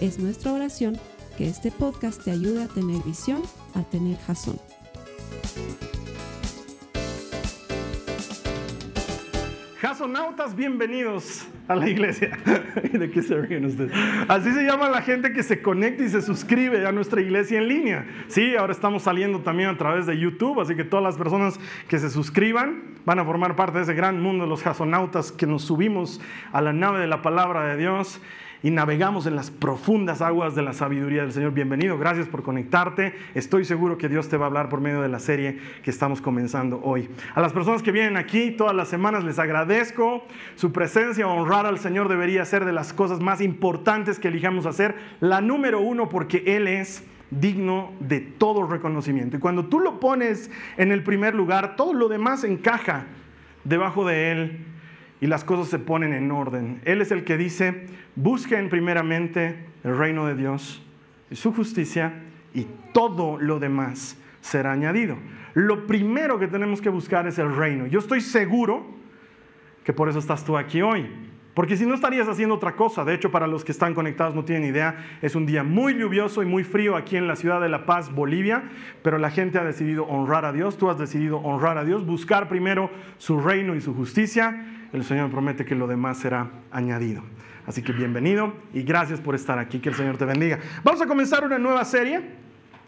Es nuestra oración que este podcast te ayude a tener visión, a tener jazón. Jasonautas, bienvenidos a la iglesia. ¿De qué ustedes? Así se llama la gente que se conecta y se suscribe a nuestra iglesia en línea. Sí, ahora estamos saliendo también a través de YouTube, así que todas las personas que se suscriban van a formar parte de ese gran mundo de los jasonautas que nos subimos a la nave de la palabra de Dios y navegamos en las profundas aguas de la sabiduría del Señor. Bienvenido, gracias por conectarte. Estoy seguro que Dios te va a hablar por medio de la serie que estamos comenzando hoy. A las personas que vienen aquí todas las semanas les agradezco su presencia. Honrar al Señor debería ser de las cosas más importantes que elijamos hacer. La número uno porque Él es digno de todo reconocimiento. Y cuando tú lo pones en el primer lugar, todo lo demás encaja debajo de Él y las cosas se ponen en orden. Él es el que dice, busquen primeramente el reino de Dios y su justicia y todo lo demás será añadido. Lo primero que tenemos que buscar es el reino. Yo estoy seguro que por eso estás tú aquí hoy. Porque si no estarías haciendo otra cosa, de hecho para los que están conectados no tienen idea, es un día muy lluvioso y muy frío aquí en la ciudad de La Paz, Bolivia, pero la gente ha decidido honrar a Dios, tú has decidido honrar a Dios, buscar primero su reino y su justicia el Señor promete que lo demás será añadido. Así que bienvenido y gracias por estar aquí. Que el Señor te bendiga. Vamos a comenzar una nueva serie.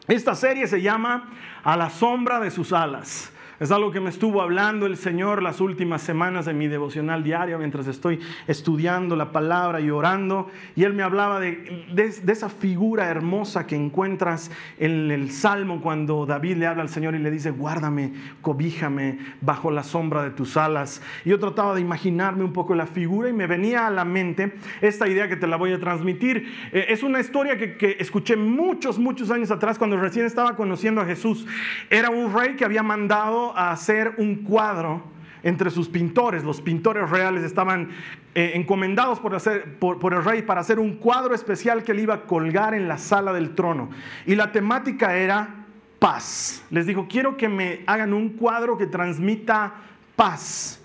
Esta serie se llama A la sombra de sus alas. Es algo que me estuvo hablando el Señor las últimas semanas de mi devocional diario mientras estoy estudiando la palabra y orando. Y Él me hablaba de, esa figura hermosa que encuentras en el Salmo cuando David le habla al Señor y le dice, guárdame, cobíjame bajo la sombra de tus alas. Y yo trataba de imaginarme un poco la figura y me venía a la mente esta idea que te la voy a transmitir. Eh, es una historia que, que escuché muchos, muchos años atrás cuando recién estaba conociendo a Jesús. Era un rey que había mandado a hacer un cuadro entre sus pintores. Los pintores reales estaban eh, encomendados por, hacer, por, el rey para hacer un cuadro especial que él iba a colgar en la sala del trono. Y la temática era paz. Les dijo, quiero que me hagan un cuadro que transmita paz.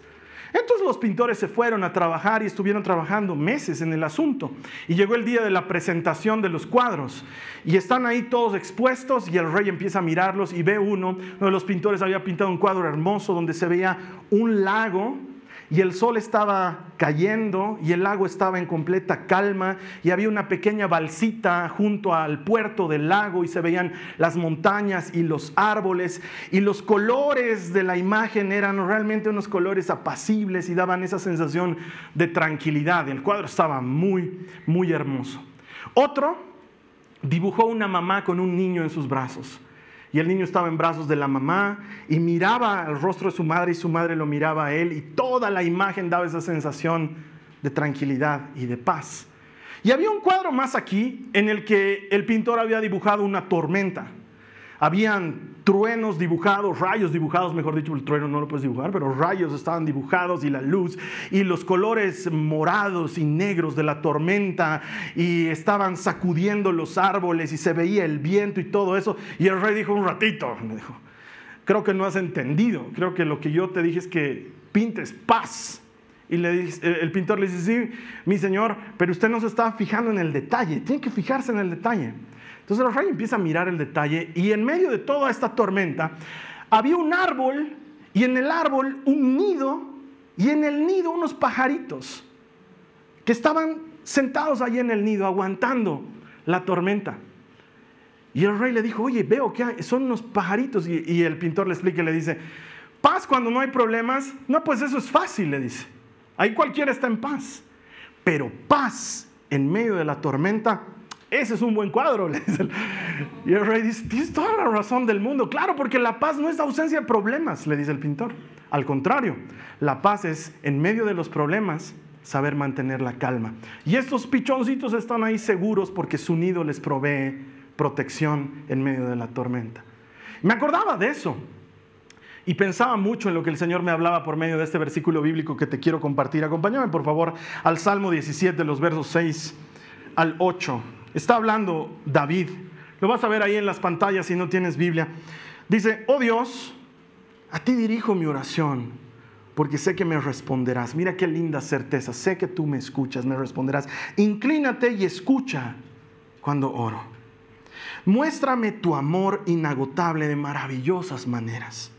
Entonces los pintores se fueron a trabajar y estuvieron trabajando meses en el asunto. Y llegó el día de la presentación de los cuadros. Y están ahí todos expuestos y el rey empieza a mirarlos y ve uno, uno de los pintores había pintado un cuadro hermoso donde se veía un lago y el sol estaba cayendo y el lago estaba en completa calma y había una pequeña balsita junto al puerto del lago y se veían las montañas y los árboles y los colores de la imagen eran realmente unos colores apacibles y daban esa sensación de tranquilidad. El cuadro estaba muy, muy hermoso. Otro dibujó una mamá con un niño en sus brazos. Y el niño estaba en brazos de la mamá y miraba el rostro de su madre y su madre lo miraba a él y toda la imagen daba esa sensación de tranquilidad y de paz. Y había un cuadro más aquí en el que el pintor había dibujado una tormenta. Habían truenos dibujados, rayos dibujados, mejor dicho, el trueno no lo puedes dibujar, pero rayos estaban dibujados y la luz y los colores morados y negros de la tormenta y estaban sacudiendo los árboles y se veía el viento y todo eso. Y el rey dijo un ratito, creo que no has entendido, creo que lo que yo te dije es que pintes paz. Y le el pintor le dice, sí, mi señor, pero usted no se está fijando en el detalle, tiene que fijarse en el detalle. Entonces el rey empieza a mirar el detalle y en medio de toda esta tormenta había un árbol y en el árbol un nido y en el nido unos pajaritos que estaban sentados allí en el nido aguantando la tormenta. Y el rey le dijo, oye, veo que son unos pajaritos. Y, y, el pintor le explica y le dice, paz cuando no hay problemas. No, pues eso es fácil, le dice. Ahí cualquiera está en paz. Pero paz en medio de la tormenta, ese es un buen cuadro. Y el rey dice, tienes toda la razón del mundo. Claro, porque la paz no es ausencia de problemas, le dice el pintor. Al contrario, la paz es en medio de los problemas saber mantener la calma. Y estos pichoncitos están ahí seguros porque su nido les provee protección en medio de la tormenta. Me acordaba de eso y pensaba mucho en lo que el Señor me hablaba por medio de este versículo bíblico que te quiero compartir. Acompáñame por favor al Salmo 17, los versos 6 al 8. Está hablando David. Lo vas a ver ahí en las pantallas si no tienes Biblia. Dice, oh Dios, a ti dirijo mi oración, porque sé que me responderás. Mira qué linda certeza. Sé que tú me escuchas, me responderás. Inclínate y escucha cuando oro. Muéstrame tu amor inagotable de maravillosas maneras.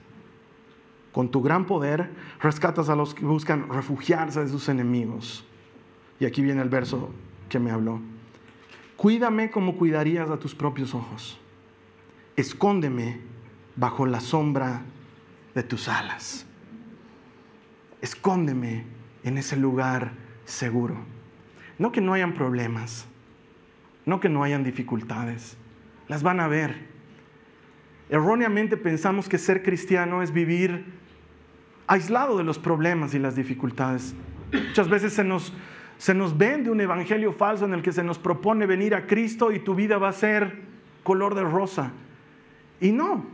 Con tu gran poder rescatas a los que buscan refugiarse de sus enemigos. Y aquí viene el verso que me habló. Cuídame como cuidarías a tus propios ojos. Escóndeme bajo la sombra de tus alas. Escóndeme en ese lugar seguro. No que no hayan problemas, no que no hayan dificultades, las van a ver. Erróneamente pensamos que ser cristiano es vivir aislado de los problemas y las dificultades. Muchas veces se nos, se nos vende un evangelio falso en el que se nos propone venir a Cristo y tu vida va a ser color de rosa. Y no,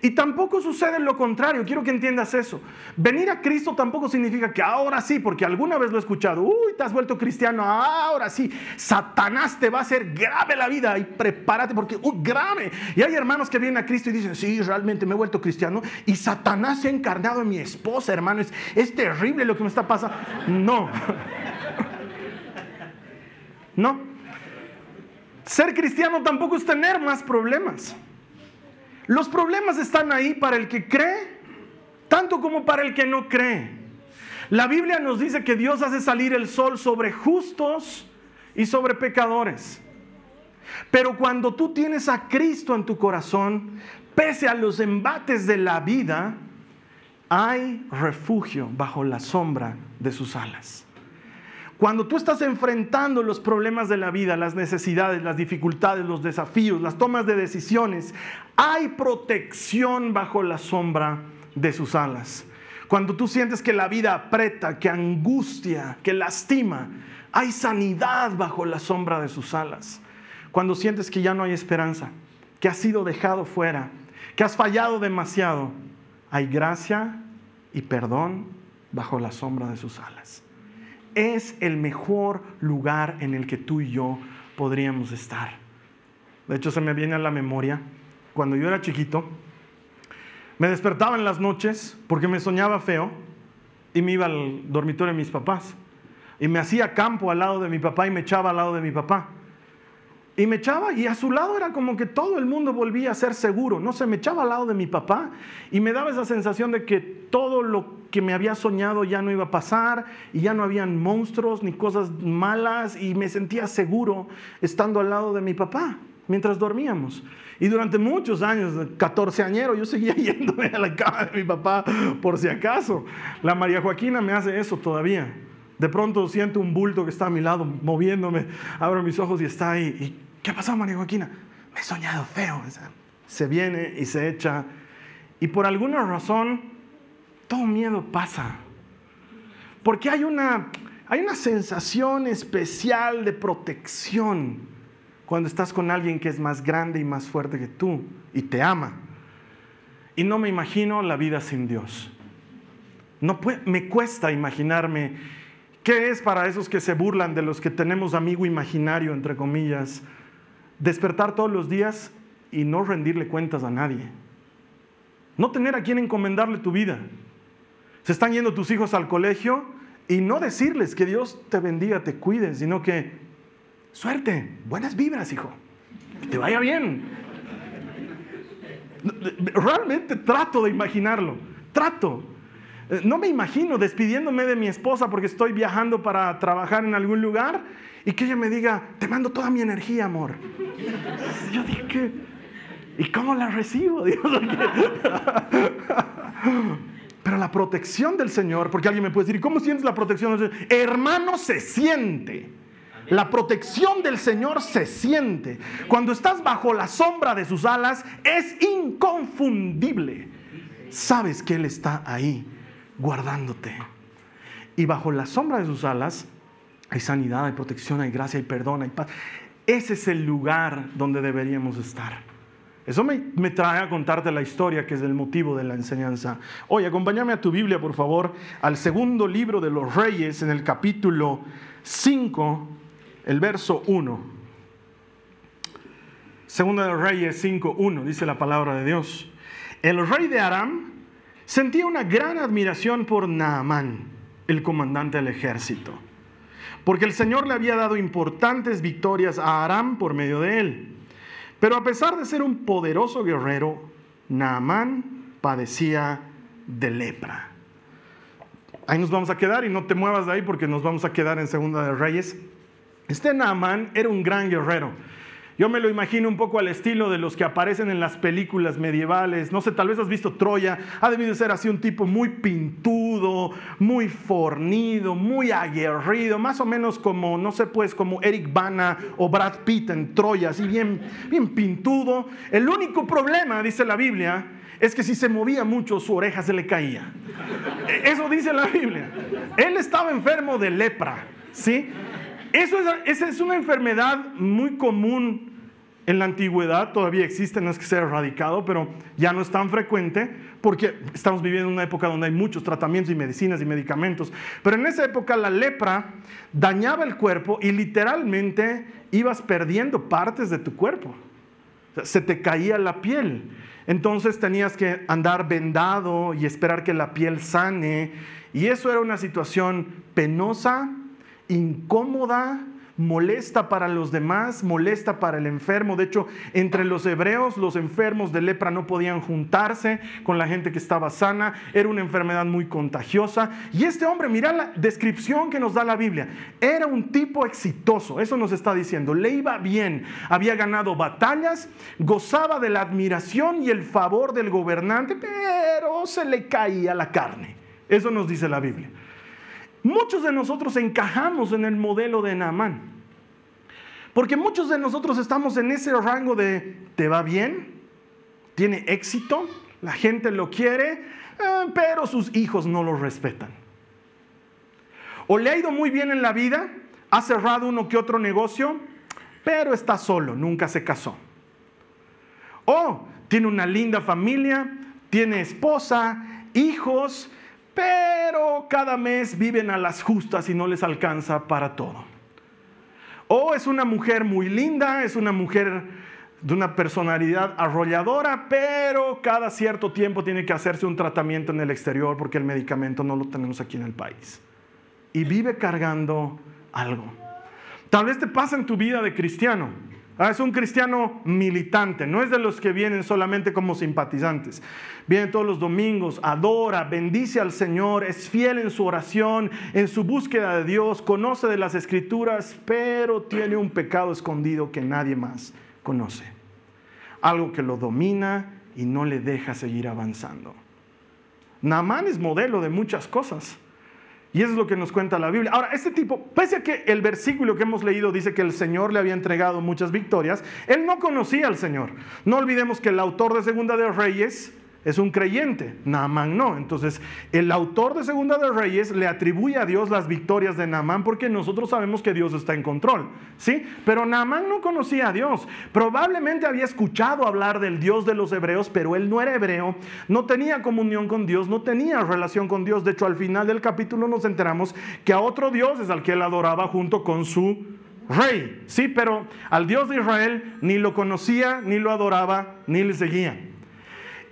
y tampoco sucede lo contrario, quiero que entiendas eso. Venir a Cristo tampoco significa que ahora sí, porque alguna vez lo he escuchado, uy, te has vuelto cristiano, ahora sí, Satanás te va a hacer grave la vida y prepárate porque, uy, grave. Y hay hermanos que vienen a Cristo y dicen, sí, realmente me he vuelto cristiano y Satanás se ha encarnado en mi esposa, hermano, es, es terrible lo que me está pasando. No. No. Ser cristiano tampoco es tener más problemas. Los problemas están ahí para el que cree, tanto como para el que no cree. La Biblia nos dice que Dios hace salir el sol sobre justos y sobre pecadores. Pero cuando tú tienes a Cristo en tu corazón, pese a los embates de la vida, hay refugio bajo la sombra de sus alas. Cuando tú estás enfrentando los problemas de la vida, las necesidades, las dificultades, los desafíos, las tomas de decisiones, hay protección bajo la sombra de sus alas. Cuando tú sientes que la vida aprieta, que angustia, que lastima, hay sanidad bajo la sombra de sus alas. Cuando sientes que ya no hay esperanza, que has sido dejado fuera, que has fallado demasiado, hay gracia y perdón bajo la sombra de sus alas es el mejor lugar en el que tú y yo podríamos estar. De hecho, se me viene a la memoria, cuando yo era chiquito, me despertaba en las noches porque me soñaba feo y me iba al dormitorio de mis papás. Y me hacía campo al lado de mi papá y me echaba al lado de mi papá. Y me echaba y a su lado era como que todo el mundo volvía a ser seguro. No sé, me echaba al lado de mi papá y me daba esa sensación de que todo lo que me había soñado ya no iba a pasar y ya no habían monstruos ni cosas malas y me sentía seguro estando al lado de mi papá mientras dormíamos. Y durante muchos años, 14 añero, yo seguía yéndome a la cama de mi papá por si acaso. La María Joaquina me hace eso todavía. De pronto siento un bulto que está a mi lado moviéndome, abro mis ojos y está ahí. ¿Qué ha pasado, María Joaquina? Me he soñado feo. Se viene y se echa. Y por alguna razón, todo miedo pasa. Porque hay una, hay una sensación especial de protección cuando estás con alguien que es más grande y más fuerte que tú y te ama. Y no me imagino la vida sin Dios. No me cuesta imaginarme qué es para esos que se burlan de los que tenemos amigo imaginario, entre comillas, Despertar todos los días y no rendirle cuentas a nadie. No tener a quien encomendarle tu vida. Se están yendo tus hijos al colegio y no decirles que Dios te bendiga, te cuide, sino que suerte, buenas vibras, hijo. Que te vaya bien. Realmente trato de imaginarlo. Trato. No me imagino despidiéndome de mi esposa porque estoy viajando para trabajar en algún lugar y que ella me diga, te mando toda mi energía, amor. Yo dije, ¿y cómo la recibo? Pero la protección del Señor, porque alguien me puede decir, ¿y cómo sientes la protección del Señor? Hermano, se siente. La protección del Señor se siente. Cuando estás bajo la sombra de sus alas, es inconfundible. Sabes que Él está ahí, guardándote. Y bajo la sombra de sus alas hay sanidad, hay protección, hay gracia, hay perdón, hay paz. Ese es el lugar donde deberíamos estar. Eso me, trae a contarte la historia que es el motivo de la enseñanza. Oye, acompáñame a tu Biblia, por favor, al segundo libro de los Reyes, en el capítulo 5, el verso 1. Segunda de Reyes 5, 1, dice la palabra de Dios. El rey de Aram sentía una gran admiración por Naamán, el comandante del ejército porque el Señor le había dado importantes victorias a Aram por medio de él. Pero a pesar de ser un poderoso guerrero, Naamán padecía de lepra. Ahí nos vamos a quedar y no te muevas de ahí porque nos vamos a quedar en Segunda de Reyes. Este Naamán era un gran guerrero. Yo me lo imagino un poco al estilo de los que aparecen en las películas medievales. No sé, tal vez has visto Troya. Ha debido ser así un tipo muy pintudo, muy fornido, muy aguerrido. Más o menos como, no sé, pues como Eric Bana o Brad Pitt en Troya. Así bien, bien pintudo. El único problema, dice la Biblia, es que si se movía mucho su oreja se le caía. E, eso dice la Biblia. Él estaba enfermo de lepra. ¿Sí? Eso es, esa es una enfermedad muy común en la antigüedad, todavía existe, no es que sea erradicado, pero ya no es tan frecuente porque estamos viviendo en una época donde hay muchos tratamientos y medicinas y medicamentos. Pero en esa época la lepra dañaba el cuerpo y literalmente ibas perdiendo partes de tu cuerpo. se te caía la piel. Entonces tenías que andar vendado y esperar que la piel sane. Y eso era una situación penosa, incómoda, molesta para los demás, molesta para el enfermo. De hecho, entre los hebreos, los enfermos de lepra no podían juntarse con la gente que estaba sana. Era una enfermedad muy contagiosa. Y este hombre, mira la descripción que nos da la Biblia. Era un tipo exitoso, eso nos está diciendo. Le iba bien, había ganado batallas, gozaba de la admiración y el favor del gobernante, pero se le caía la carne. Eso nos dice la Biblia. Muchos de nosotros encajamos en el modelo de Naamán. Porque muchos de nosotros estamos en ese rango de, ¿te va bien? ¿Tiene éxito? La gente lo quiere, eh, pero sus hijos no lo respetan. O le ha ido muy bien en la vida, ha cerrado uno que otro negocio, pero está solo, nunca se casó. O tiene una linda familia, tiene esposa, hijos, pero cada mes viven a las justas y no les alcanza para todo. O es una mujer muy linda, es una mujer de una personalidad arrolladora, pero cada cierto tiempo tiene que hacerse un tratamiento en el exterior porque el medicamento no lo tenemos aquí en el país. Y vive cargando algo. Tal vez te pasa en tu vida de cristiano. Ah, es un cristiano militante, no es de los que vienen solamente como simpatizantes. Viene todos los domingos, adora, bendice al Señor, es fiel en su oración, en su búsqueda de Dios, conoce de las escrituras, pero tiene un pecado escondido que nadie más conoce. Algo que lo domina y no le deja seguir avanzando. Naamán es modelo de muchas cosas. Y eso es lo que nos cuenta la Biblia. Ahora, este tipo, pese a que el versículo que hemos leído dice que el Señor le había entregado muchas victorias, él no conocía al Señor. No olvidemos que el autor de Segunda de Reyes es un creyente, Naamán no. Entonces, el autor de Segunda de Reyes le atribuye a Dios las victorias de Naamán porque nosotros sabemos que Dios está en control, ¿sí? Pero Naamán no conocía a Dios. Probablemente había escuchado hablar del Dios de los hebreos, pero él no era hebreo, no tenía comunión con Dios, no tenía relación con Dios. De hecho, al final del capítulo nos enteramos que a otro Dios es al que él adoraba junto con su rey, ¿sí? Pero al Dios de Israel ni lo conocía, ni lo adoraba, ni le seguía.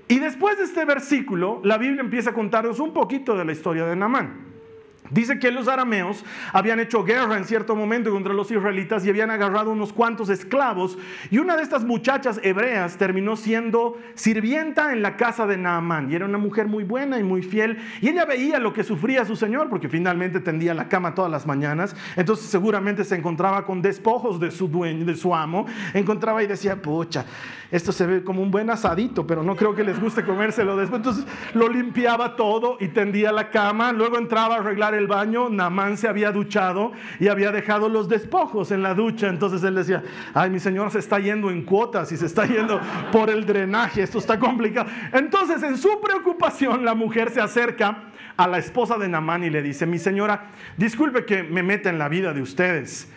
Y después de este versículo, la Biblia empieza a contarnos un poquito de la historia de Naamán. Dice que los arameos habían hecho guerra en cierto momento contra los israelitas y habían agarrado unos cuantos esclavos. Y una de estas muchachas hebreas terminó siendo sirvienta en la casa de Naamán. Y era una mujer muy buena y muy fiel. Y ella veía lo que sufría su señor, porque finalmente tendía la cama todas las mañanas. Entonces seguramente se encontraba con despojos de su dueño, de su amo. Encontraba y decía, pucha, esto se ve como un buen asadito, pero no creo que les guste comérselo después. Entonces lo limpiaba todo y tendía la cama. Luego entraba a arreglar el baño, Naamán se había duchado y había dejado los despojos en la ducha. Entonces él decía, ay, mi señor se está yendo en cuotas y se está yendo por el drenaje, esto está complicado. Entonces en su preocupación la mujer se acerca a la esposa de Naamán y le dice, mi señora, disculpe que me meta en la vida de ustedes,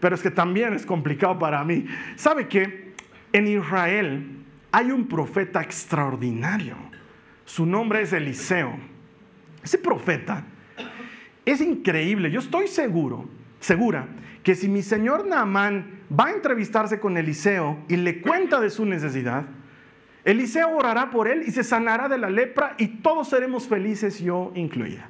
pero es que también es complicado para mí. ¿Sabe que en Israel hay un profeta extraordinario? Su nombre es Eliseo. Ese profeta es increíble. Yo estoy seguro, segura, que si mi señor Naamán va a entrevistarse con Eliseo y le cuenta de su necesidad, Eliseo orará por él y se sanará de la lepra y todos seremos felices, yo incluida.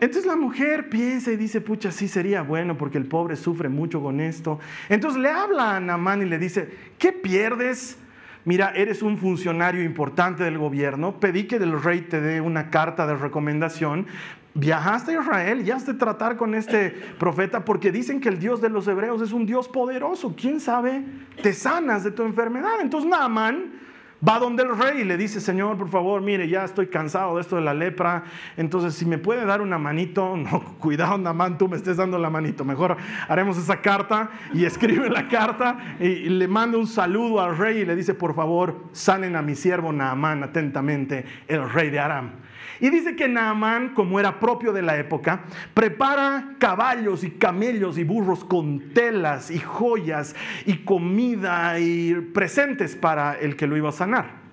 Entonces la mujer piensa y dice, pucha, sí sería bueno porque el pobre sufre mucho con esto. Entonces le habla a Naamán y le dice, ¿qué pierdes? Mira, eres un funcionario importante del gobierno, pedí que el rey te dé una carta de recomendación. Viajaste a Israel y has de tratar con este profeta porque dicen que el Dios de los hebreos es un Dios poderoso. ¿Quién sabe? Te sanas de tu enfermedad. Entonces Naamán Va donde el rey y le dice, Señor, por favor, mire, ya estoy cansado de esto de la lepra, entonces si me puede dar una manito, no, cuidado, Namán, tú me estés dando la manito, mejor haremos esa carta y escribe la carta y, le manda un saludo al rey y le dice, por favor, sanen a mi siervo Naamán atentamente, el rey de Aram. Y dice que Naamán, como era propio de la época, prepara caballos y camellos y burros con telas y joyas y comida y presentes para el que lo iba a sanar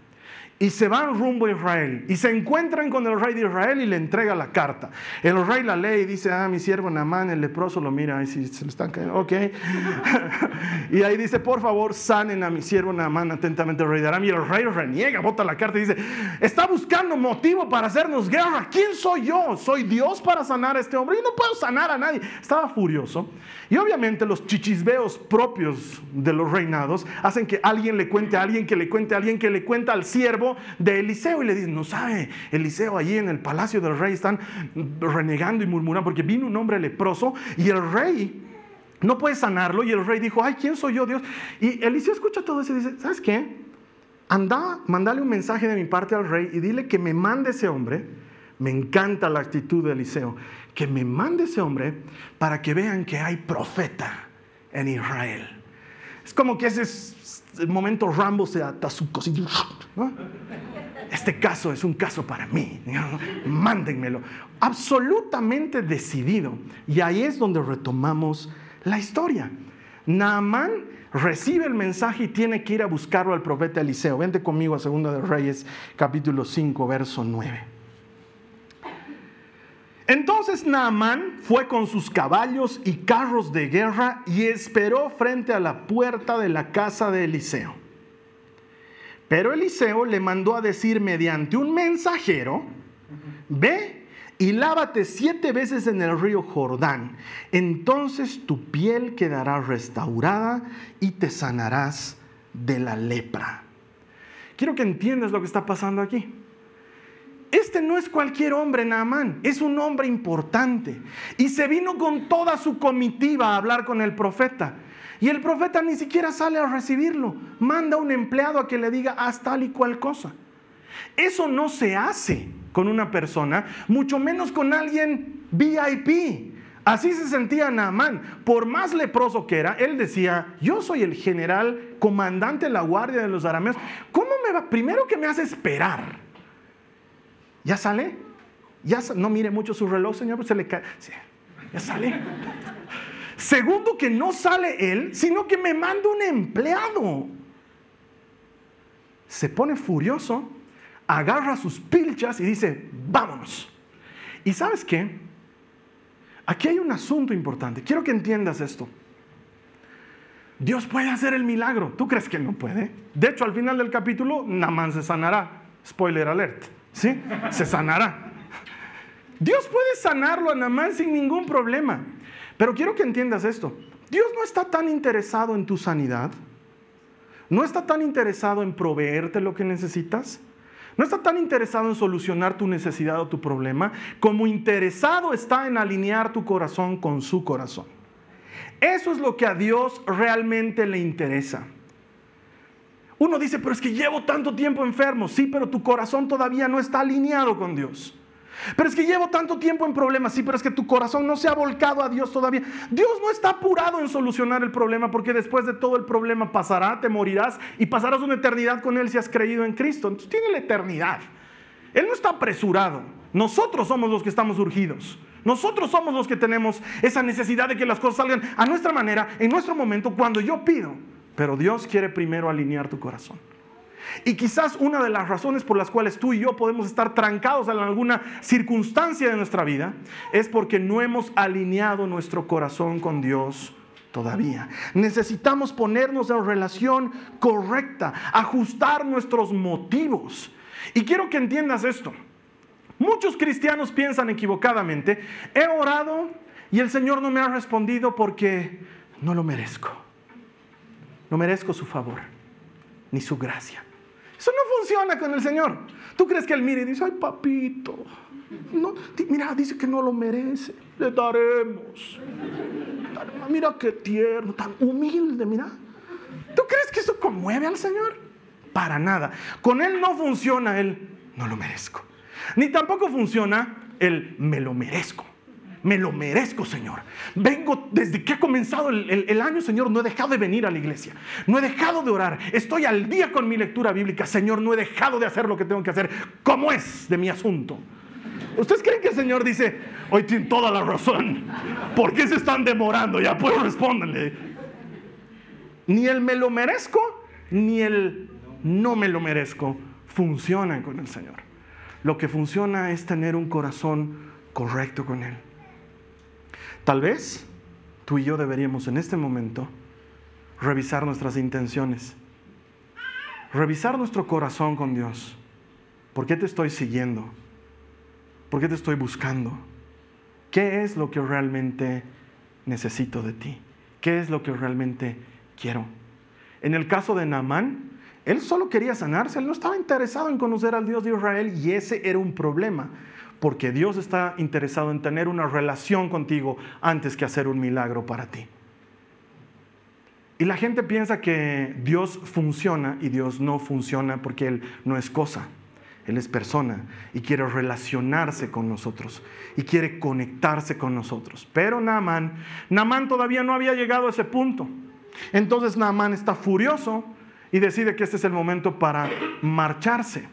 y se van rumbo a Israel y se encuentran con el rey de Israel y le entrega la carta. El rey la lee y dice, ah, mi siervo Namán, el leproso, lo mira, y si se le están cayendo, ok. y ahí dice, por favor, sanen a mi siervo Namán atentamente el rey de Aram. Y el rey reniega, bota la carta y dice, está buscando motivo para hacernos guerra. ¿Quién soy yo? ¿Soy Dios para sanar a este hombre? Y no puedo sanar a nadie. Estaba furioso. Y obviamente los chichisbeos propios de los reinados hacen que alguien le cuente a alguien, que le cuente a alguien, que le cuenta al siervo de Eliseo. Y le dice, no sabe, Eliseo allí en el palacio del rey están renegando y murmurando porque vino un hombre leproso y el rey no puede sanarlo. Y el rey dijo, ay, ¿quién soy yo, Dios? Y Eliseo escucha todo eso y dice, ¿sabes qué? Anda, mandale un mensaje de mi parte al rey y dile que me mande ese hombre. Me encanta la actitud de Eliseo que me mande ese hombre para que vean que hay profeta en Israel. Es como que ese es el momento Rambo se ata su. Este caso es un caso para mí. Mándenmelo. Absolutamente decidido. Y ahí es donde retomamos la historia. Naamán recibe el mensaje y tiene que ir a buscarlo al profeta Eliseo. Vente conmigo a 2 de Reyes, capítulo 5, verso 9. Entonces Naamán fue con sus caballos y carros de guerra y esperó frente a la puerta de la casa de Eliseo. Pero Eliseo le mandó a decir mediante un mensajero, ve y lávate siete veces en el río Jordán, entonces tu piel quedará restaurada y te sanarás de la lepra. Quiero que entiendas lo que está pasando aquí. Este no es cualquier hombre, Naamán, es un hombre importante. Y se vino con toda su comitiva a hablar con el profeta. Y el profeta ni siquiera sale a recibirlo. Manda un empleado a que le diga, haz tal y cual cosa. Eso no se hace con una persona, mucho menos con alguien VIP. Así se sentía Naamán. Por más leproso que era, él decía, yo soy el general comandante de la guardia de los arameos. ¿Cómo me va? Primero que me hace esperar ¿Ya sale? Ya no mire mucho su reloj, señor, pues se le cae. ya sale. Segundo, que no sale él, sino que me manda un empleado. Se pone furioso, agarra sus pilchas y dice, vámonos. ¿Y sabes qué? Aquí hay un asunto importante. Quiero que entiendas esto. Dios puede hacer el milagro. ¿Tú crees que no puede? De hecho, al final del capítulo, Namán se sanará. Spoiler alert. ¿Sí? Se sanará. Dios puede sanarlo a Namán sin ningún problema. Pero quiero que entiendas esto. Dios no está tan interesado en tu sanidad. No está tan interesado en proveerte lo que necesitas. No está tan interesado en solucionar tu necesidad o tu problema como interesado está en alinear tu corazón con su corazón. Eso es lo que a Dios realmente le interesa. Uno dice, pero es que llevo tanto tiempo enfermo. Sí, pero tu corazón todavía no está alineado con Dios. Pero es que llevo tanto tiempo en problemas, sí, pero es que tu corazón no se ha volcado a Dios todavía. Dios no está apurado en solucionar el problema porque después de todo el problema pasará, te morirás y pasarás una eternidad con Él si has creído en Cristo. Entonces tiene la eternidad. Él no está apresurado. Nosotros somos los que estamos urgidos. Nosotros somos los que tenemos esa necesidad de que las cosas salgan a nuestra manera, en nuestro momento, cuando yo pido. Pero Dios quiere primero alinear tu corazón. Y quizás una de las razones por las cuales tú y yo podemos estar trancados en alguna circunstancia de nuestra vida es porque no hemos alineado nuestro corazón con Dios todavía. Necesitamos ponernos en relación correcta, ajustar nuestros motivos. Y quiero que entiendas esto. Muchos cristianos piensan equivocadamente, he orado y el Señor no me ha respondido porque no lo merezco. No merezco su favor ni su gracia. Eso no funciona con el Señor. Tú crees que Él mira y dice, ay papito, no, mira, dice que no lo merece, le daremos. Mira qué tierno, tan humilde, mira. ¿Tú crees que eso conmueve al Señor? Para nada. Con Él no funciona el no lo merezco. Ni tampoco funciona el me lo merezco. Me lo merezco, Señor. Vengo desde que ha comenzado el, año, Señor, no he dejado de venir a la iglesia. No he dejado de orar. Estoy al día con mi lectura bíblica. Señor, no he dejado de hacer lo que tengo que hacer. ¿Cómo es de mi asunto? ¿Ustedes creen que el Señor dice, hoy tiene toda la razón? ¿Por qué se están demorando? Ya puedo responderle. Ni el me lo merezco, ni el no me lo merezco funcionan con el Señor. Lo que funciona es tener un corazón correcto con Él. Tal vez tú y yo deberíamos en este momento revisar nuestras intenciones, revisar nuestro corazón con Dios. ¿Por qué te estoy siguiendo? ¿Por qué te estoy buscando? ¿Qué es lo que realmente necesito de ti? ¿Qué es lo que realmente quiero? En el caso de Naamán, él solo quería sanarse, él no estaba interesado en conocer al Dios de Israel y ese era un problema porque Dios está interesado en tener una relación contigo antes que hacer un milagro para ti. Y la gente piensa que Dios funciona y Dios no funciona porque Él no es cosa. Él es persona y quiere relacionarse con nosotros y quiere conectarse con nosotros. Pero Naaman, Naaman todavía no había llegado a ese punto. Entonces Naaman está furioso y decide que este es el momento para marcharse.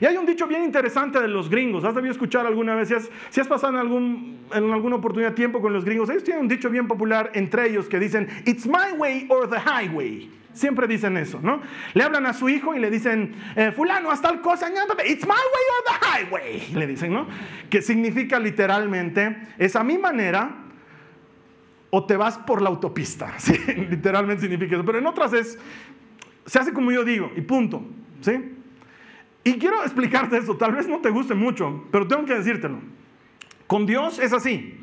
Y hay un dicho bien interesante de los gringos. ¿Has debido escuchar alguna vez? Si has, pasado en, algún, alguna oportunidad tiempo con los gringos, ellos tienen un dicho bien popular entre ellos que dicen, It's my way or the highway. Siempre dicen eso, ¿no? Le hablan a su hijo y le dicen, eh, fulano, haz tal cosa, it's my way or the highway. Le dicen, ¿no? Que significa literalmente, es a mi manera o te vas por la autopista. ¿sí? Literalmente significa eso. Pero en otras es, se hace como yo digo y punto. ¿sí? Y quiero explicarte esto, tal vez no te guste mucho, pero tengo que decírtelo. Con Dios es así.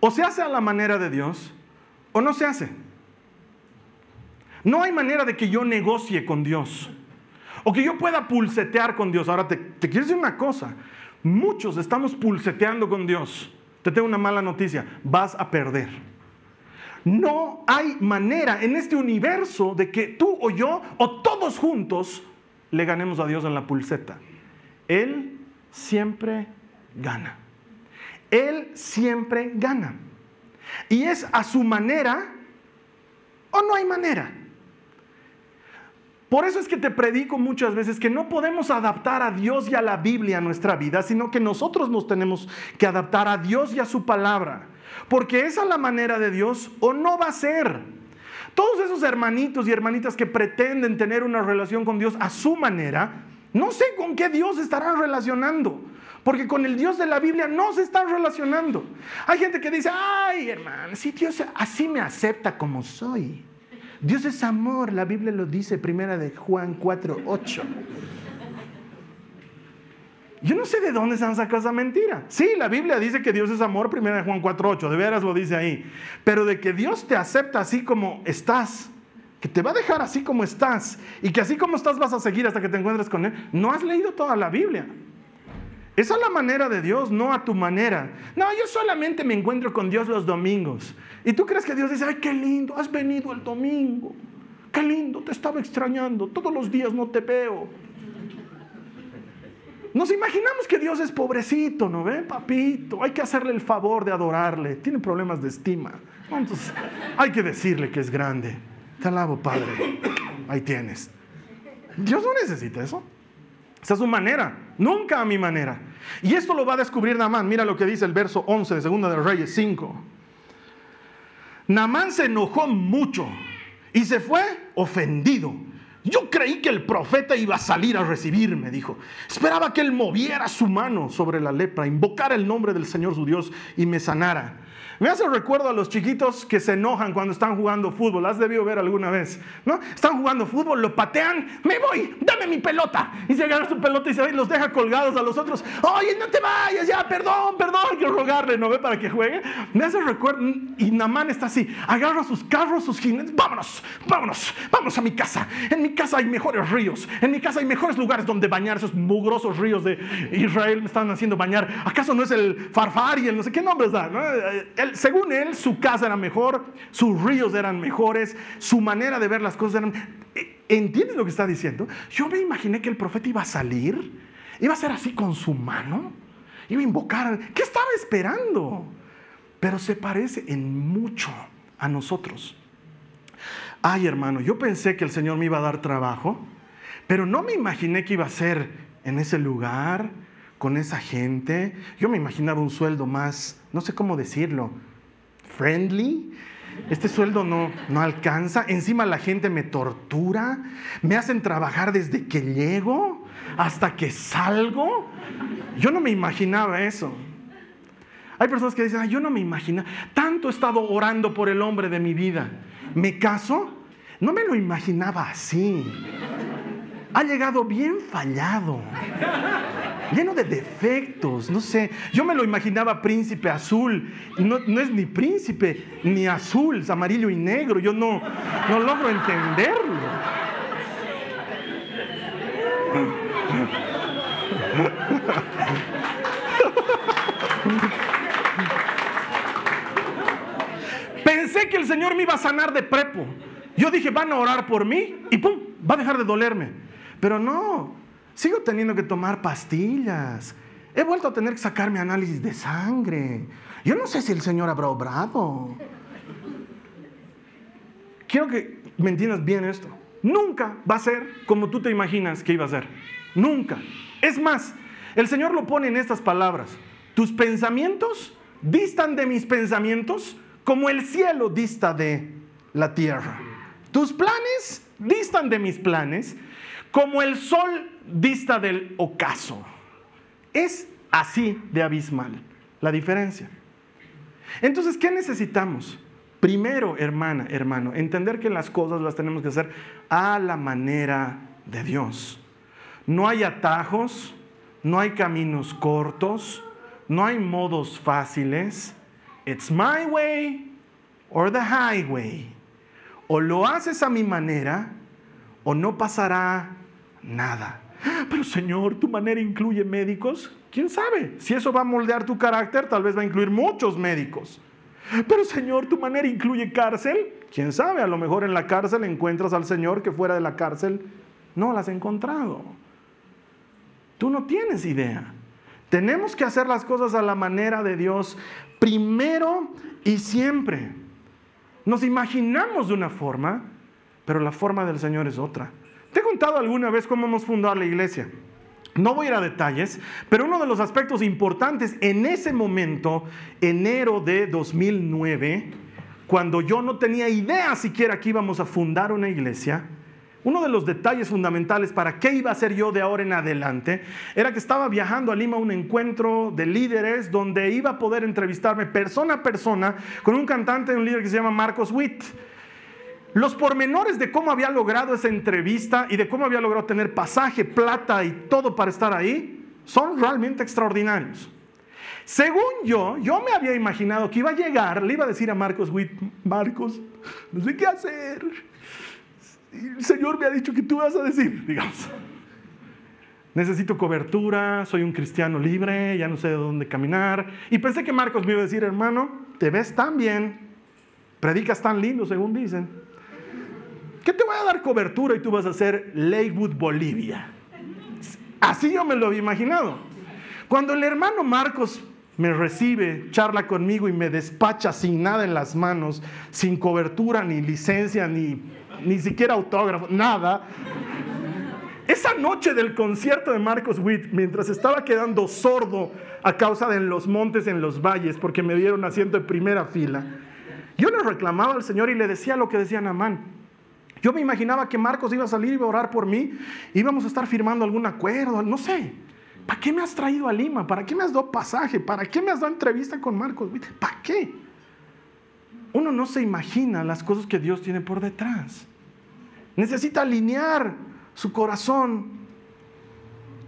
O se hace a la manera de Dios o no se hace. No hay manera de que yo negocie con Dios o que yo pueda pulsetear con Dios. Ahora te, te quiero decir una cosa. Muchos estamos pulseteando con Dios. Te tengo una mala noticia. Vas a perder. No hay manera en este universo de que tú o yo o todos juntos le ganemos a Dios en la pulseta. Él siempre gana. Él siempre gana. Y es a su manera o no hay manera. Por eso es que te predico muchas veces que no podemos adaptar a Dios y a la Biblia a nuestra vida, sino que nosotros nos tenemos que adaptar a Dios y a su palabra. Porque es la manera de Dios o no va a ser. Todos esos hermanitos y hermanitas que pretenden tener una relación con Dios a su manera, no sé con qué Dios estarán relacionando. Porque con el Dios de la Biblia no se están relacionando. Hay gente que dice, ay hermano, si Dios así me acepta como soy. Dios es amor, la Biblia lo dice, primera de Juan 4, 8. Yo no sé de dónde se han sacado esa mentira. Sí, la Biblia dice que Dios es amor, 1 Juan 4.8, de veras lo dice ahí. Pero de que Dios te acepta así como estás, que te va a dejar así como estás y que así como estás vas a seguir hasta que te encuentres con Él, no has leído toda la Biblia. Esa es la manera de Dios, no a tu manera. No, yo solamente me encuentro con Dios los domingos. Y tú crees que Dios dice, ay, qué lindo, has venido el domingo. Qué lindo, te estaba extrañando. Todos los días no te veo. Nos imaginamos que Dios es pobrecito, ¿no ve? Papito, hay que hacerle el favor de adorarle. Tiene problemas de estima. Entonces, hay que decirle que es grande. Te alabo, Padre. Ahí tienes. Dios no necesita eso. Esa es su manera, nunca a mi manera. Y esto lo va a descubrir Namán. Mira lo que dice el verso 11 de 2 de Reyes 5. Namán se enojó mucho y se fue ofendido. Yo creí que el profeta iba a salir a recibirme, dijo. Esperaba que él moviera su mano sobre la lepra, invocara el nombre del Señor su Dios y me sanara. Me hace recuerdo a los chiquitos que se enojan cuando están jugando fútbol. Has debido ver alguna vez, ¿no? Están jugando fútbol, lo patean, me voy, dame mi pelota. Y se agarra su pelota y se los deja colgados a los otros. Oye, no te vayas, ya, perdón, perdón, hay que rogarle, ¿no ve? Para que juegue. Me hace recuerdo, y Namán está así, agarra sus carros, sus jinetes, vámonos, vámonos, vámonos a mi casa. En mi casa hay mejores ríos, en mi casa hay mejores lugares donde bañar esos mugrosos ríos de Israel me están haciendo bañar. ¿Acaso no es el Farfar y el no sé qué nombres da? ¿no? Según él, su casa era mejor, sus ríos eran mejores, su manera de ver las cosas eran... ¿Entiendes lo que está diciendo? Yo me imaginé que el profeta iba a salir, iba a ser así con su mano, iba a invocar... ¿Qué estaba esperando? Pero se parece en mucho a nosotros. Ay, hermano, yo pensé que el Señor me iba a dar trabajo, pero no me imaginé que iba a ser en ese lugar, con esa gente. Yo me imaginaba un sueldo más, no sé cómo decirlo, friendly. Este sueldo no, no alcanza. Encima la gente me tortura. Me hacen trabajar desde que llego hasta que salgo. Yo no me imaginaba eso. Hay personas que dicen, yo no me imagino. Tanto he estado orando por el hombre de mi vida. ¿Me caso? No me lo imaginaba así. Ha llegado bien fallado lleno de defectos, no sé. Yo me lo imaginaba príncipe azul, no, no es ni príncipe ni azul, es amarillo y negro, yo no, no logro entenderlo. Pensé que el Señor me iba a sanar de prepo. Yo dije, van a orar por mí y pum, va a dejar de dolerme. Pero no, Sigo teniendo que tomar pastillas. He vuelto a tener que sacarme análisis de sangre. Yo no sé si el Señor habrá obrado. Quiero que me entiendas bien esto. Nunca va a ser como tú te imaginas que iba a ser. Nunca. Es más, el Señor lo pone en estas palabras. Tus pensamientos distan de mis pensamientos como el cielo dista de la tierra. Tus planes distan de mis planes como el sol dista del ocaso. Es así de abismal la diferencia. Entonces, ¿qué necesitamos? Primero, hermana, hermano, entender que las cosas las tenemos que hacer a la manera de Dios. No hay atajos, no hay caminos cortos, no hay modos fáciles. It's my way or the highway. O lo haces a mi manera o no pasará nada. Pero Señor, ¿tu manera incluye médicos? ¿Quién sabe? Si eso va a moldear tu carácter, tal vez va a incluir muchos médicos. Pero Señor, ¿tu manera incluye cárcel? ¿Quién sabe? A lo mejor en la cárcel encuentras al Señor que fuera de la cárcel no lo has encontrado. Tú no tienes idea. Tenemos que hacer las cosas a la manera de Dios primero y siempre. Nos imaginamos de una forma, pero la forma del Señor es otra. Te he contado alguna vez cómo hemos fundado la iglesia. No voy a ir a detalles, pero uno de los aspectos importantes en ese momento, enero de 2009, cuando yo no tenía idea siquiera que íbamos a fundar una iglesia, uno de los detalles fundamentales para qué iba a ser yo de ahora en adelante era que estaba viajando a Lima a un encuentro de líderes donde iba a poder entrevistarme persona a persona con un cantante, un líder que se llama Marcos Witt. Los pormenores de cómo había logrado esa entrevista y de cómo había logrado tener pasaje, plata y todo para estar ahí son realmente extraordinarios. Según yo, yo me había imaginado que iba a llegar, le iba a decir a Marcos Witt, Marcos, no sé qué hacer. El Señor me ha dicho que tú vas a decir, digamos. Necesito cobertura, soy un cristiano libre, ya no sé de dónde caminar. Y pensé que Marcos me iba a decir, hermano, te ves tan bien, predicas tan lindo, según dicen ¿Qué te voy a dar cobertura y tú vas a hacer Lakewood, Bolivia? Así yo me lo había imaginado. Cuando el hermano Marcos me recibe, charla conmigo y me despacha sin nada en las manos, sin cobertura, ni licencia, ni, ni siquiera autógrafo, nada. Esa noche del concierto de Marcos Witt, mientras estaba quedando sordo a causa de en los montes, en los valles, porque me dieron asiento en primera fila, yo le reclamaba al Señor y le decía lo que decía Namán. Yo me imaginaba que Marcos iba a salir y iba a orar por mí, íbamos a estar firmando algún acuerdo, no sé. ¿Para qué me has traído a Lima? ¿Para qué me has dado pasaje? ¿Para qué me has dado entrevista con Marcos? ¿Para qué? Uno no se imagina las cosas que Dios tiene por detrás. Necesita alinear su corazón,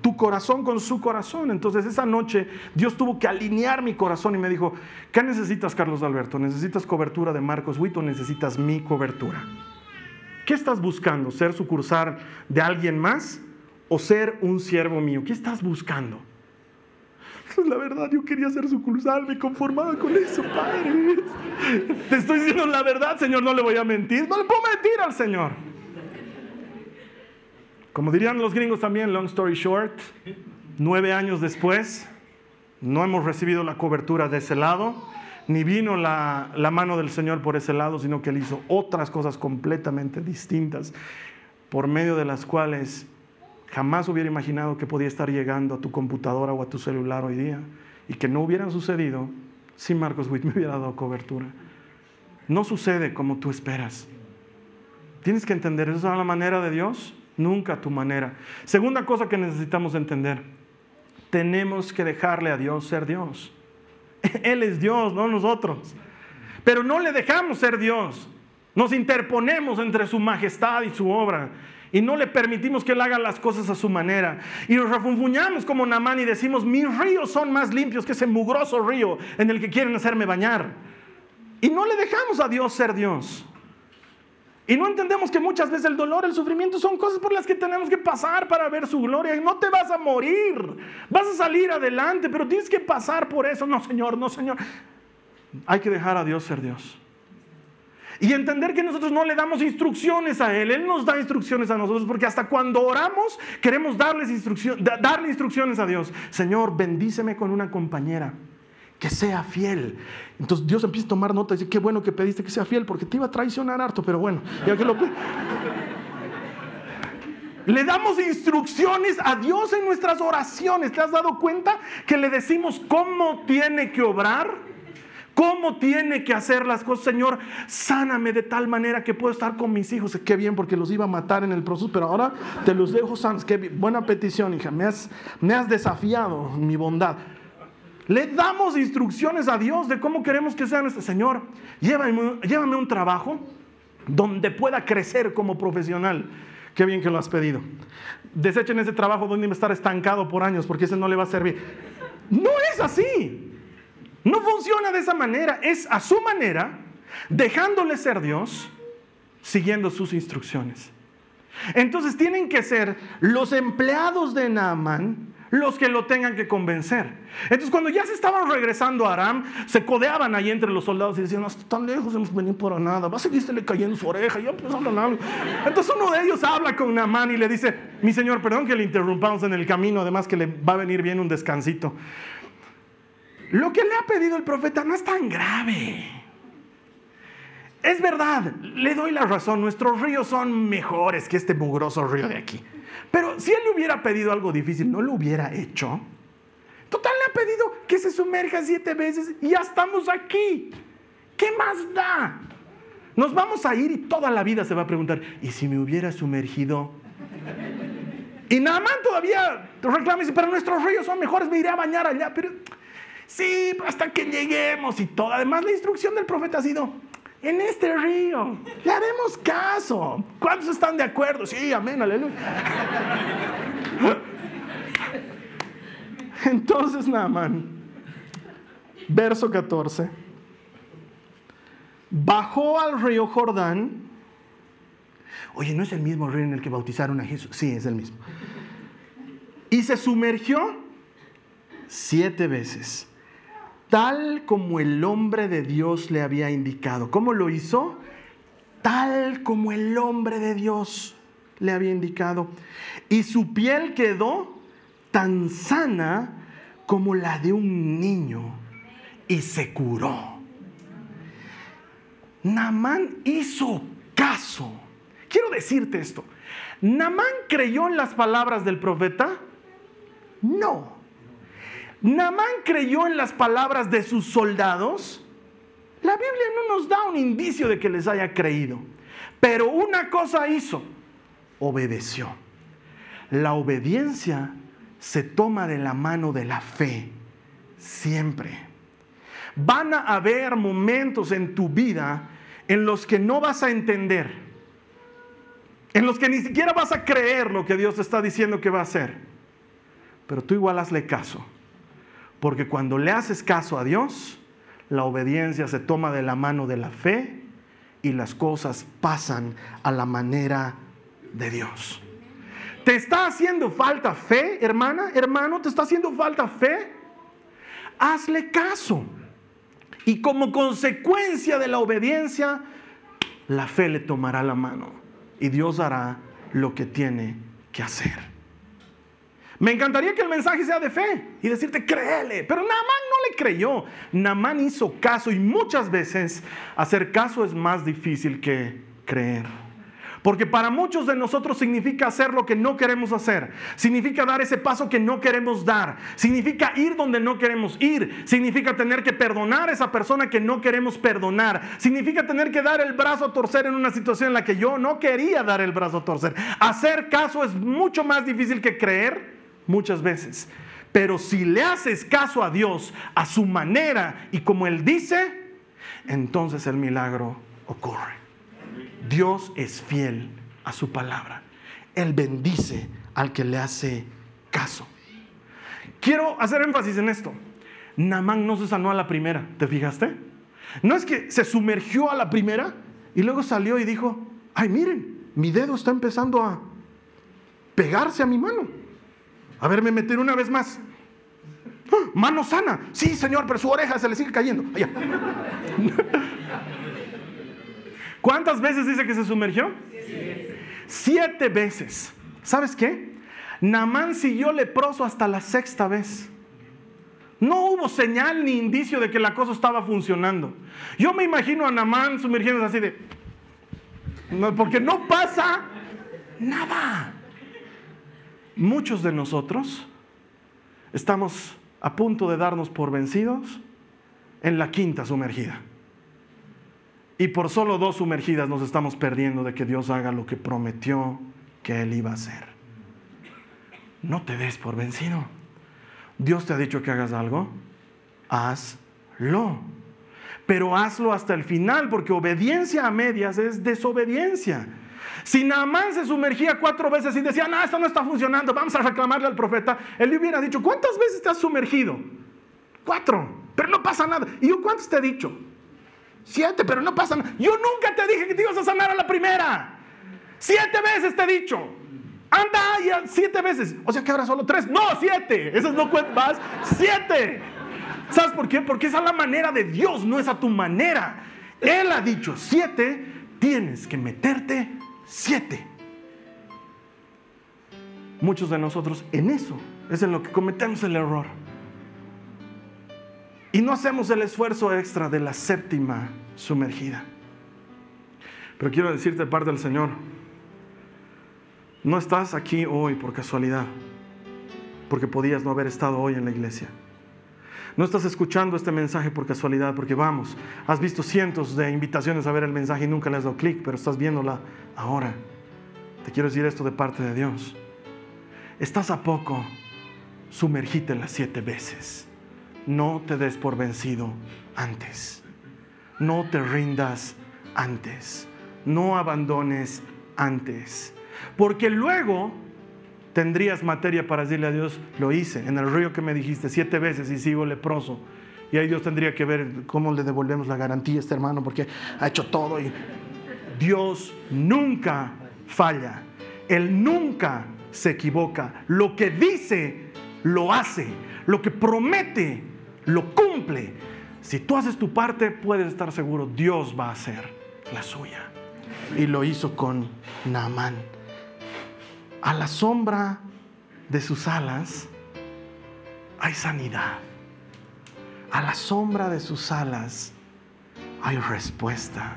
tu corazón con su corazón. Entonces esa noche Dios tuvo que alinear mi corazón y me dijo, ¿qué necesitas Carlos Alberto? ¿Necesitas cobertura de Marcos Witt o necesitas mi cobertura? ¿Qué estás buscando? ¿Ser sucursal de alguien más? o ser un siervo mío? ¿Qué estás buscando? La verdad, yo quería ser sucursal, me conformaba con eso, Padre. Te estoy diciendo la verdad, Señor, no le voy a mentir. No le puedo mentir al Señor. Como dirían los gringos también, long story short, nueve años después, no hemos recibido la cobertura de ese lado, ni vino la, mano del Señor por ese lado, sino que Él hizo otras cosas completamente distintas, por medio de las cuales Jamás hubiera imaginado que podía estar llegando a tu computadora o a tu celular hoy día y que no hubieran sucedido si Marcos Witt me hubiera dado cobertura. No sucede como tú esperas. Tienes que entender, ¿eso es la manera de Dios? Nunca tu manera. Segunda cosa que necesitamos entender, tenemos que dejarle a Dios ser Dios. Él es Dios, no nosotros. Pero no le dejamos ser Dios. Nos interponemos entre su majestad y su obra y no le permitimos que Él haga las cosas a su manera. Y nos refunfuñamos como Namán y decimos, mis ríos son más limpios que ese mugroso río en el que quieren hacerme bañar. Y no le dejamos a Dios ser Dios. Y no entendemos que muchas veces el dolor, el sufrimiento son cosas por las que tenemos que pasar para ver su gloria. Y no te vas a morir, vas a salir adelante, pero tienes que pasar por eso. No, Señor, no, Señor. Hay que dejar a Dios ser Dios. Y entender que nosotros no le damos instrucciones a Él, Él nos da instrucciones a nosotros, porque hasta cuando oramos queremos darles darle instrucciones a Dios. Señor, bendíceme con una compañera que sea fiel. Entonces Dios empieza a tomar nota y dice, qué bueno que pediste que sea fiel, porque te iba a traicionar harto, pero bueno, ya que lo... Le damos instrucciones a Dios en nuestras oraciones. ¿Te has dado cuenta que le decimos cómo tiene que obrar? ¿Cómo tiene que hacer las cosas? Señor, sáname de tal manera que puedo estar con mis hijos. Qué bien, porque los iba a matar en el proceso, pero ahora te los dejo sanos. Qué buena petición, hija. Me has, me has desafiado mi bondad. Le damos instrucciones a Dios de cómo queremos que sea nuestro Señor. Llévame, un trabajo donde pueda crecer como profesional. Qué bien que lo has pedido. Desechen ese trabajo donde me estar estancado por años porque ese no le va a servir. No es así. No funciona de esa manera, es a su manera, dejándole ser Dios, siguiendo sus instrucciones. Entonces tienen que ser los empleados de Naaman los que lo tengan que convencer. Entonces cuando ya se estaban regresando a Aram, se codeaban ahí entre los soldados y decían, hasta tan lejos hemos venido por nada, va a seguirse cayendo su oreja, ya pues algo. Entonces uno de ellos habla con Naaman y le dice, mi señor, perdón que le interrumpamos en el camino, además que le va a venir bien un descansito. Lo que le ha pedido el profeta no es tan grave. Es verdad, le doy la razón, nuestros ríos son mejores que este mugroso río de aquí. Pero si él le hubiera pedido algo difícil, ¿no lo hubiera hecho? Total, le ha pedido que se sumerja siete veces y ya estamos aquí. ¿Qué más da? Nos vamos a ir y toda la vida se va a preguntar, ¿y si me hubiera sumergido? Y Naamán todavía reclama y dice, pero nuestros ríos son mejores, me iré a bañar allá. Pero Sí, hasta que lleguemos y todo. Además, la instrucción del profeta ha sido, en este río, le haremos caso. ¿Cuántos están de acuerdo? Sí, amén, aleluya. Entonces, Naaman, verso 14, bajó al río Jordán. Oye, ¿no es el mismo río en el que bautizaron a Jesús? Sí, es el mismo. Y se sumergió siete veces tal como el hombre de Dios le había indicado. ¿Cómo lo hizo? Tal como el hombre de Dios le había indicado. Y su piel quedó tan sana como la de un niño y se curó. Namán hizo caso. Quiero decirte esto. ¿Namán creyó en las palabras del profeta? No. ¿Namán creyó en las palabras de sus soldados? La Biblia no nos da un indicio de que les haya creído. Pero una cosa hizo, obedeció. La obediencia se toma de la mano de la fe, siempre. Van a haber momentos en tu vida en los que no vas a entender, en los que ni siquiera vas a creer lo que Dios está diciendo que va a hacer. Pero tú igual hazle caso, porque cuando le haces caso a Dios, la obediencia se toma de la mano de la fe y las cosas pasan a la manera de Dios. ¿Te está haciendo falta fe, hermana, hermano? ¿Te está haciendo falta fe? Hazle caso. Y como consecuencia de la obediencia, la fe le tomará la mano y Dios hará lo que tiene que hacer. Me encantaría que el mensaje sea de fe y decirte, créele. Pero Namán no le creyó. Namán hizo caso y muchas veces hacer caso es más difícil que creer. Porque para muchos de nosotros significa hacer lo que no queremos hacer. Significa dar ese paso que no queremos dar. Significa ir donde no queremos ir. Significa tener que perdonar a esa persona que no queremos perdonar. Significa tener que dar el brazo a torcer en una situación en la que yo no quería dar el brazo a torcer. Hacer caso es mucho más difícil que creer muchas veces. Pero si le haces caso a Dios a su manera y como Él dice, entonces el milagro ocurre. Dios es fiel a su palabra. Él bendice al que le hace caso. Quiero hacer énfasis en esto. Namán no se sanó a la primera, ¿te fijaste? No es que se sumergió a la primera y luego salió y dijo, ay miren, mi dedo está empezando a pegarse a mi mano. A ver, me meter una vez más. Mano sana. Sí, señor, pero su oreja se le sigue cayendo. ¿Cuántas veces dice que se sumergió? Siete. veces. ¿Sabes qué? Namán siguió leproso hasta la sexta vez. No hubo señal ni indicio de que la cosa estaba funcionando. Yo me imagino a Namán sumergiéndose así de... porque no pasa nada. Muchos de nosotros estamos a punto de darnos por vencidos en la quinta sumergida. Y por solo dos sumergidas nos estamos perdiendo de que Dios haga lo que prometió que Él iba a hacer. No te des por vencido. Dios te ha dicho que hagas algo, hazlo. Pero hazlo hasta el final, porque obediencia a medias es desobediencia. Si Naamán se sumergía cuatro veces y decía, no, esto no está funcionando, vamos a reclamarle al profeta, él le hubiera dicho, ¿cuántas veces te has sumergido? Cuatro, pero no pasa nada. ¿Y yo cuántos te he dicho? Siete, pero no pasa nada. Yo nunca te dije que te ibas a sanar a la primera. Siete veces te he dicho. Anda ya siete veces. O sea que ahora solo tres. No, siete. Esas no cuentan más. Siete. ¿Sabes por qué? Porque es a la manera de Dios, no es a tu manera. Él ha dicho siete, tienes que meterte siete. Muchos de nosotros en eso es en lo que cometemos el error. Y no hacemos el esfuerzo extra de la séptima sumergida. Pero quiero decirte parte del Señor, no estás aquí hoy por casualidad, porque podías no haber estado hoy en la iglesia. No estás escuchando este mensaje por casualidad, porque vamos, has visto cientos de invitaciones a ver el mensaje y nunca le has dado clic, pero estás viéndola ahora. Te quiero decir esto de parte de Dios. Estás a poco, sumergite las siete veces no te des por vencido antes. No te rindas antes. No abandones antes. Porque luego tendrías materia para decirle a Dios, lo hice en el río que me dijiste siete veces y sigo leproso. Y ahí Dios tendría que ver cómo le devolvemos la garantía a este hermano porque ha hecho todo. Y Dios nunca falla. Él nunca se equivoca. Lo que dice, lo hace. Lo que promete, lo cumple. Si tú haces tu parte, puedes estar seguro, Dios va a hacer la suya. Y lo hizo con Naamán. A la sombra de sus alas hay sanidad. A la sombra de sus alas hay respuesta,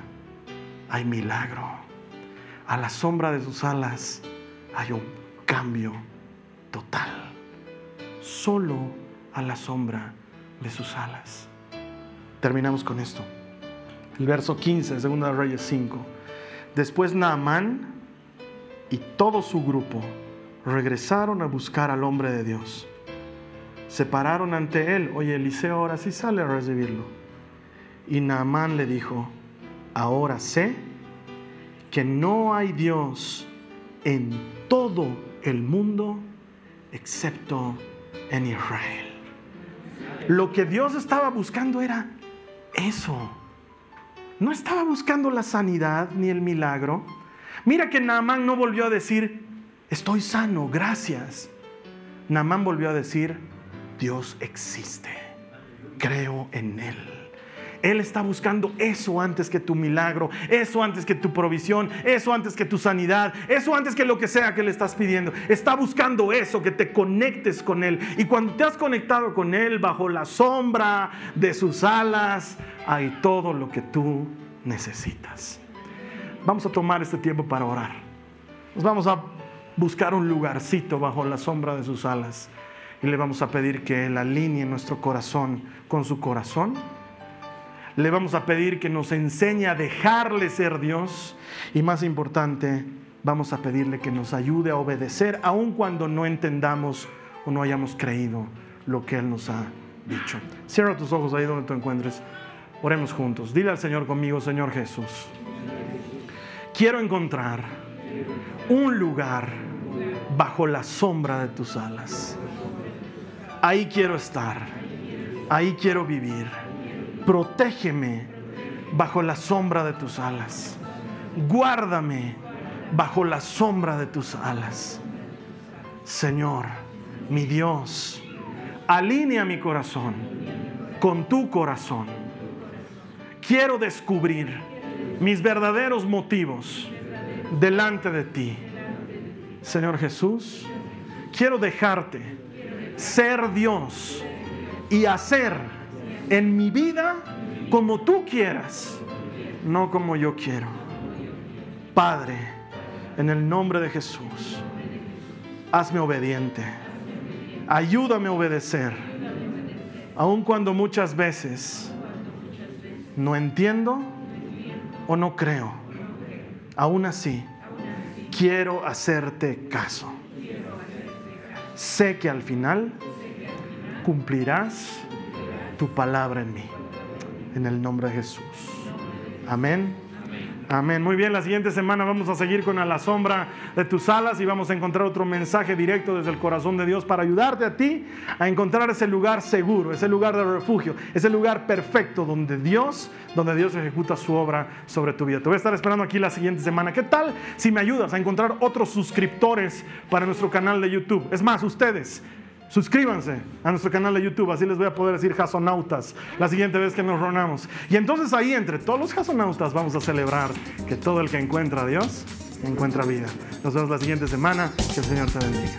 hay milagro. A la sombra de sus alas hay un cambio total. Solo a la sombra de sus alas. Terminamos con esto. El verso 15, segundo de Reyes 5. Después Naamán y todo su grupo regresaron a buscar al hombre de Dios. Se pararon ante él. Oye, Eliseo ahora sí sale a recibirlo. Y Naamán le dijo, ahora sé que no hay Dios en todo el mundo excepto en Israel. Lo que Dios estaba buscando era eso. No estaba buscando la sanidad ni el milagro. Mira que Naamán no volvió a decir, estoy sano, gracias. Naamán volvió a decir, Dios existe, creo en Él. Él está buscando eso antes que tu milagro, eso antes que tu provisión, eso antes que tu sanidad, eso antes que lo que sea que le estás pidiendo. Está buscando eso, que te conectes con Él. Y cuando te has conectado con Él bajo la sombra de sus alas, hay todo lo que tú necesitas. Vamos a tomar este tiempo para orar. Nos vamos a buscar un lugarcito bajo la sombra de sus alas y le vamos a pedir que Él alinee nuestro corazón con su corazón le vamos a pedir que nos enseñe a dejarle ser Dios y más importante, vamos a pedirle que nos ayude a obedecer aun cuando no entendamos o no hayamos creído lo que Él nos ha dicho. Cierra tus ojos ahí donde te encuentres. Oremos juntos. Dile al Señor conmigo, Señor Jesús. Quiero encontrar un lugar bajo la sombra de tus alas. Ahí quiero estar. Ahí quiero vivir protégeme bajo la sombra de tus alas. Guárdame bajo la sombra de tus alas. Señor, mi Dios, alinea mi corazón con tu corazón. Quiero descubrir mis verdaderos motivos delante de ti. Señor Jesús, quiero dejarte ser Dios y hacer en mi vida como tú quieras, no como yo quiero. Padre, en el nombre de Jesús, hazme obediente. Ayúdame a obedecer, aun cuando muchas veces no entiendo o no creo. Aún así, quiero hacerte caso. Sé que al final cumplirás tu palabra en mí. En el nombre de Jesús. Amén. Amén. Muy bien, la siguiente semana vamos a seguir con a la sombra de tus alas y vamos a encontrar otro mensaje directo desde el corazón de Dios para ayudarte a ti a encontrar ese lugar seguro, ese lugar de refugio, ese lugar perfecto donde Dios, donde Dios ejecuta su obra sobre tu vida. Te voy a estar esperando aquí la siguiente semana. ¿Qué tal si me ayudas a encontrar otros suscriptores para nuestro canal de YouTube? Es más, ustedes Suscríbanse a nuestro canal de YouTube, así les voy a poder decir jasonautas la siguiente vez que nos reunamos. Y entonces ahí entre todos los jasonautas vamos a celebrar que todo el que encuentra a Dios encuentra vida. Nos vemos la siguiente semana. Que el Señor te bendiga.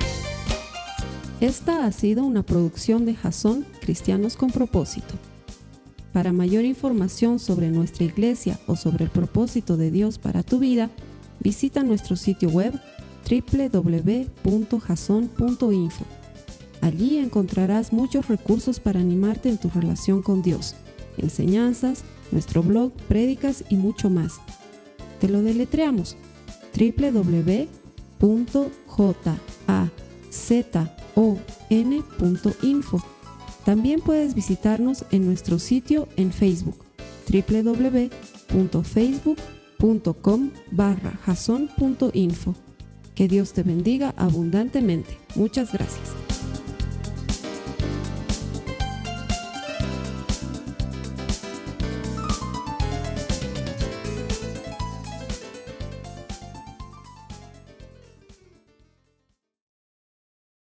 Esta ha sido una producción de Jason Cristianos con Propósito. Para mayor información sobre nuestra iglesia o sobre el propósito de Dios para tu vida, visita nuestro sitio web www.jason.info. Allí encontrarás muchos recursos para animarte en tu relación con Dios, enseñanzas, nuestro blog, prédicas y mucho más. Te lo deletreamos www.jazon.info. También puedes visitarnos en nuestro sitio en Facebook www.facebook.com barra Que Dios te bendiga abundantemente. Muchas gracias.